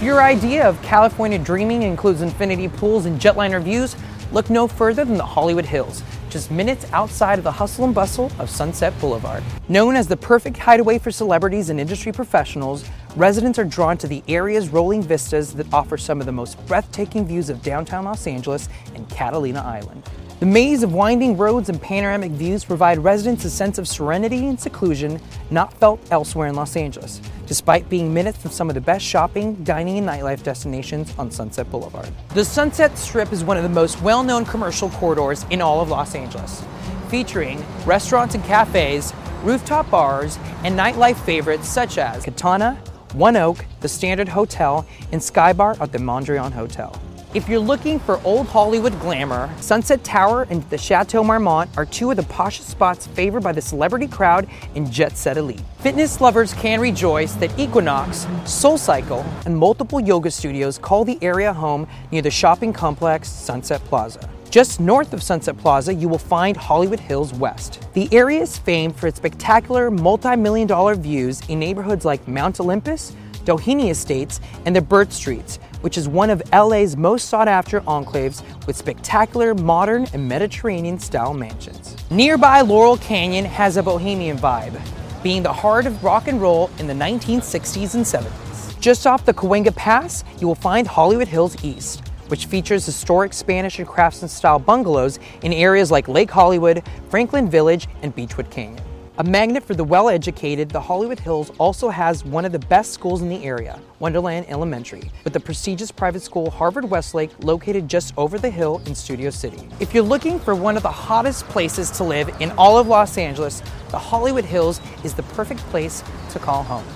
If your idea of California dreaming includes infinity pools and jetliner views, look no further than the Hollywood Hills, just minutes outside of the hustle and bustle of Sunset Boulevard. Known as the perfect hideaway for celebrities and industry professionals, residents are drawn to the area's rolling vistas that offer some of the most breathtaking views of downtown Los Angeles and Catalina Island. The maze of winding roads and panoramic views provide residents a sense of serenity and seclusion not felt elsewhere in Los Angeles, despite being minutes from some of the best shopping, dining, and nightlife destinations on Sunset Boulevard. The Sunset Strip is one of the most well known commercial corridors in all of Los Angeles, featuring restaurants and cafes, rooftop bars, and nightlife favorites such as Katana, One Oak, the Standard Hotel, and Skybar at the Mondrian Hotel. If you're looking for old Hollywood glamour, Sunset Tower and the Chateau Marmont are two of the poshest spots favored by the celebrity crowd and jet set elite. Fitness lovers can rejoice that Equinox, SoulCycle, and multiple yoga studios call the area home near the shopping complex Sunset Plaza. Just north of Sunset Plaza, you will find Hollywood Hills West. The area is famed for its spectacular multi million dollar views in neighborhoods like Mount Olympus, Doheny Estates, and the Bird Streets, which is one of LA's most sought after enclaves with spectacular modern and Mediterranean style mansions. Nearby Laurel Canyon has a bohemian vibe, being the heart of rock and roll in the 1960s and 70s. Just off the Cahuenga Pass, you will find Hollywood Hills East, which features historic Spanish and craftsman style bungalows in areas like Lake Hollywood, Franklin Village, and Beachwood Canyon. A magnet for the well educated, the Hollywood Hills also has one of the best schools in the area, Wonderland Elementary, with the prestigious private school Harvard Westlake located just over the hill in Studio City. If you're looking for one of the hottest places to live in all of Los Angeles, the Hollywood Hills is the perfect place to call home.